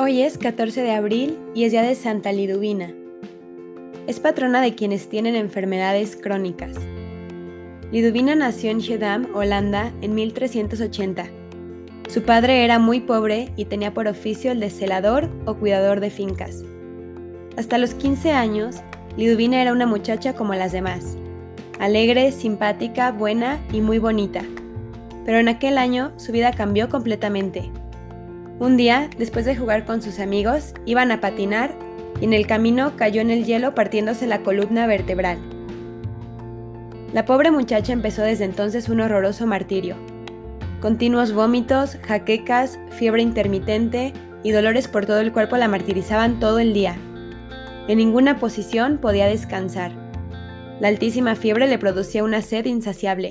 Hoy es 14 de abril y es día de Santa Liduvina. Es patrona de quienes tienen enfermedades crónicas. Liduvina nació en Schiedam, Holanda, en 1380. Su padre era muy pobre y tenía por oficio el de celador o cuidador de fincas. Hasta los 15 años, Liduvina era una muchacha como las demás, alegre, simpática, buena y muy bonita. Pero en aquel año su vida cambió completamente. Un día, después de jugar con sus amigos, iban a patinar y en el camino cayó en el hielo partiéndose la columna vertebral. La pobre muchacha empezó desde entonces un horroroso martirio. Continuos vómitos, jaquecas, fiebre intermitente y dolores por todo el cuerpo la martirizaban todo el día. En ninguna posición podía descansar. La altísima fiebre le producía una sed insaciable.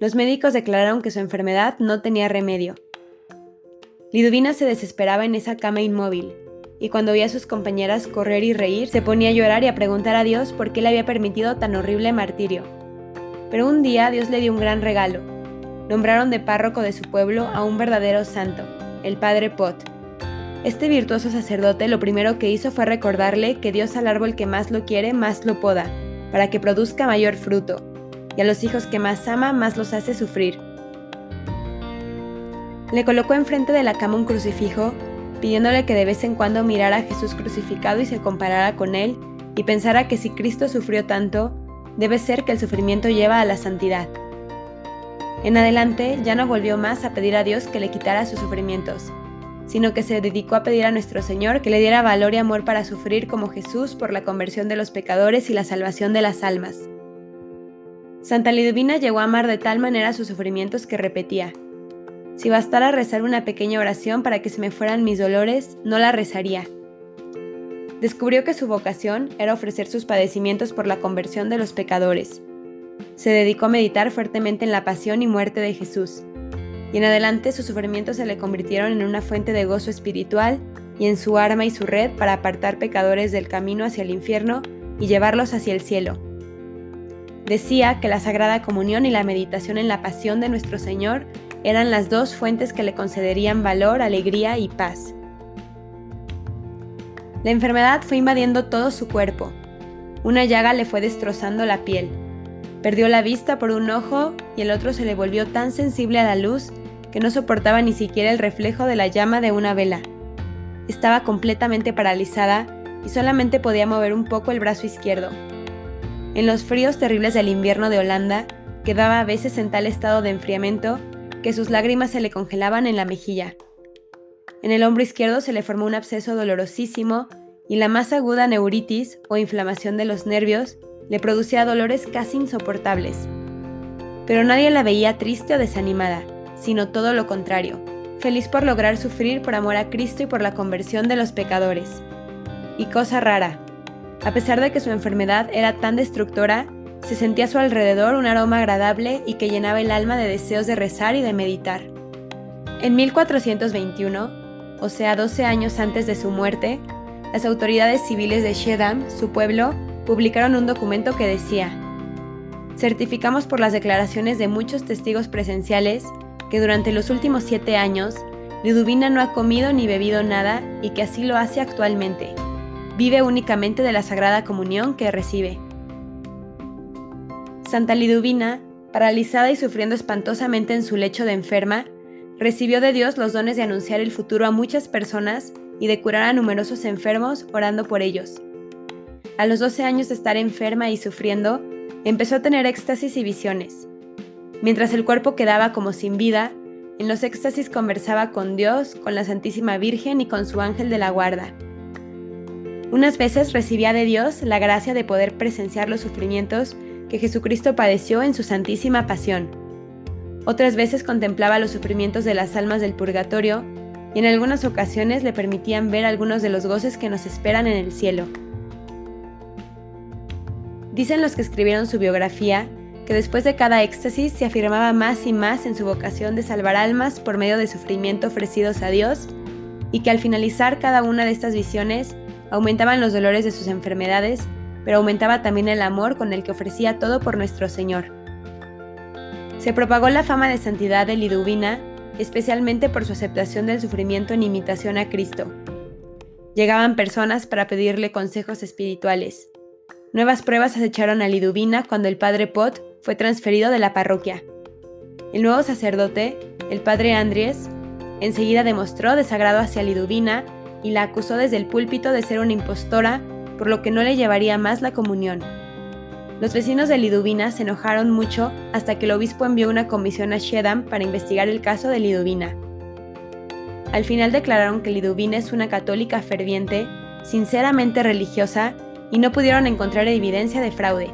Los médicos declararon que su enfermedad no tenía remedio Liduvina se desesperaba en esa cama inmóvil, y cuando veía a sus compañeras correr y reír, se ponía a llorar y a preguntar a Dios por qué le había permitido tan horrible martirio. Pero un día Dios le dio un gran regalo. Nombraron de párroco de su pueblo a un verdadero santo, el padre Pot. Este virtuoso sacerdote lo primero que hizo fue recordarle que Dios al árbol que más lo quiere, más lo poda, para que produzca mayor fruto, y a los hijos que más ama, más los hace sufrir le colocó enfrente de la cama un crucifijo, pidiéndole que de vez en cuando mirara a Jesús crucificado y se comparara con él, y pensara que si Cristo sufrió tanto, debe ser que el sufrimiento lleva a la santidad. En adelante ya no volvió más a pedir a Dios que le quitara sus sufrimientos, sino que se dedicó a pedir a nuestro Señor que le diera valor y amor para sufrir como Jesús por la conversión de los pecadores y la salvación de las almas. Santa Liduvina llegó a amar de tal manera sus sufrimientos que repetía, si bastara rezar una pequeña oración para que se me fueran mis dolores, no la rezaría. Descubrió que su vocación era ofrecer sus padecimientos por la conversión de los pecadores. Se dedicó a meditar fuertemente en la pasión y muerte de Jesús, y en adelante sus sufrimientos se le convirtieron en una fuente de gozo espiritual y en su arma y su red para apartar pecadores del camino hacia el infierno y llevarlos hacia el cielo. Decía que la Sagrada Comunión y la meditación en la pasión de nuestro Señor eran las dos fuentes que le concederían valor, alegría y paz. La enfermedad fue invadiendo todo su cuerpo. Una llaga le fue destrozando la piel. Perdió la vista por un ojo y el otro se le volvió tan sensible a la luz que no soportaba ni siquiera el reflejo de la llama de una vela. Estaba completamente paralizada y solamente podía mover un poco el brazo izquierdo. En los fríos terribles del invierno de Holanda, quedaba a veces en tal estado de enfriamiento que sus lágrimas se le congelaban en la mejilla. En el hombro izquierdo se le formó un absceso dolorosísimo y la más aguda neuritis o inflamación de los nervios le producía dolores casi insoportables. Pero nadie la veía triste o desanimada, sino todo lo contrario, feliz por lograr sufrir por amor a Cristo y por la conversión de los pecadores. Y cosa rara, a pesar de que su enfermedad era tan destructora, se sentía a su alrededor un aroma agradable y que llenaba el alma de deseos de rezar y de meditar. En 1421, o sea 12 años antes de su muerte, las autoridades civiles de Shedam, su pueblo, publicaron un documento que decía, Certificamos por las declaraciones de muchos testigos presenciales que durante los últimos siete años, Liduvina no ha comido ni bebido nada y que así lo hace actualmente. Vive únicamente de la Sagrada Comunión que recibe. Santa Liduvina, paralizada y sufriendo espantosamente en su lecho de enferma, recibió de Dios los dones de anunciar el futuro a muchas personas y de curar a numerosos enfermos orando por ellos. A los 12 años de estar enferma y sufriendo, empezó a tener éxtasis y visiones. Mientras el cuerpo quedaba como sin vida, en los éxtasis conversaba con Dios, con la Santísima Virgen y con su ángel de la guarda. Unas veces recibía de Dios la gracia de poder presenciar los sufrimientos que Jesucristo padeció en su santísima pasión. Otras veces contemplaba los sufrimientos de las almas del purgatorio y en algunas ocasiones le permitían ver algunos de los goces que nos esperan en el cielo. Dicen los que escribieron su biografía que después de cada éxtasis se afirmaba más y más en su vocación de salvar almas por medio de sufrimiento ofrecidos a Dios y que al finalizar cada una de estas visiones aumentaban los dolores de sus enfermedades pero aumentaba también el amor con el que ofrecía todo por nuestro Señor. Se propagó la fama de santidad de Liduvina, especialmente por su aceptación del sufrimiento en imitación a Cristo, llegaban personas para pedirle consejos espirituales. Nuevas pruebas acecharon a Liduvina cuando el padre Pot fue transferido de la parroquia. El nuevo sacerdote, el padre Andries, enseguida demostró desagrado hacia Liduvina y la acusó desde el púlpito de ser una impostora, por lo que no le llevaría más la comunión. Los vecinos de Liduvina se enojaron mucho hasta que el obispo envió una comisión a Shedam para investigar el caso de Liduvina. Al final declararon que Liduvina es una católica ferviente, sinceramente religiosa y no pudieron encontrar evidencia de fraude.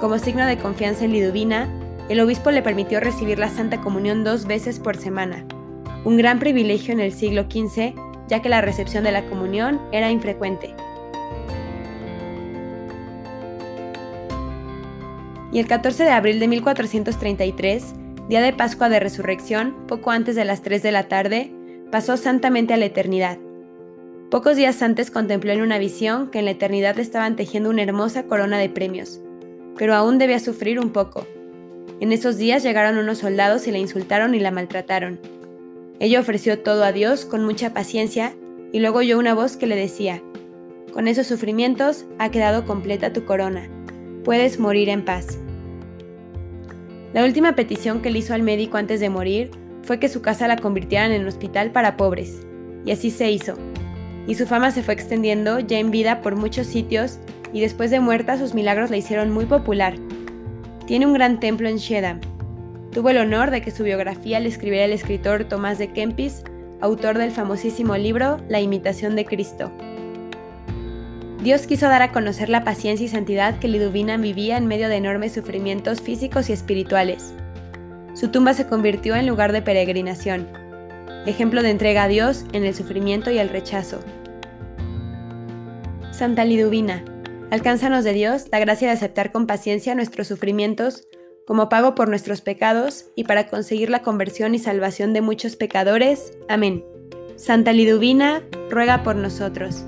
Como signo de confianza en Liduvina, el obispo le permitió recibir la Santa Comunión dos veces por semana, un gran privilegio en el siglo XV, ya que la recepción de la comunión era infrecuente. Y el 14 de abril de 1433, día de Pascua de Resurrección, poco antes de las 3 de la tarde, pasó santamente a la eternidad. Pocos días antes contempló en una visión que en la eternidad le estaban tejiendo una hermosa corona de premios, pero aún debía sufrir un poco. En esos días llegaron unos soldados y la insultaron y la maltrataron. Ella ofreció todo a Dios con mucha paciencia y luego oyó una voz que le decía, con esos sufrimientos ha quedado completa tu corona, puedes morir en paz. La última petición que le hizo al médico antes de morir fue que su casa la convirtieran en hospital para pobres, y así se hizo y su fama se fue extendiendo ya en vida por muchos sitios y después de muerta sus milagros la hicieron muy popular. Tiene un gran templo en Shedam. Tuvo el honor de que su biografía le escribiera el escritor Tomás de Kempis, autor del famosísimo libro La imitación de Cristo. Dios quiso dar a conocer la paciencia y santidad que Liduvina vivía en medio de enormes sufrimientos físicos y espirituales. Su tumba se convirtió en lugar de peregrinación, ejemplo de entrega a Dios en el sufrimiento y el rechazo. Santa Liduvina, alcánzanos de Dios la gracia de aceptar con paciencia nuestros sufrimientos como pago por nuestros pecados y para conseguir la conversión y salvación de muchos pecadores. Amén. Santa Liduvina, ruega por nosotros.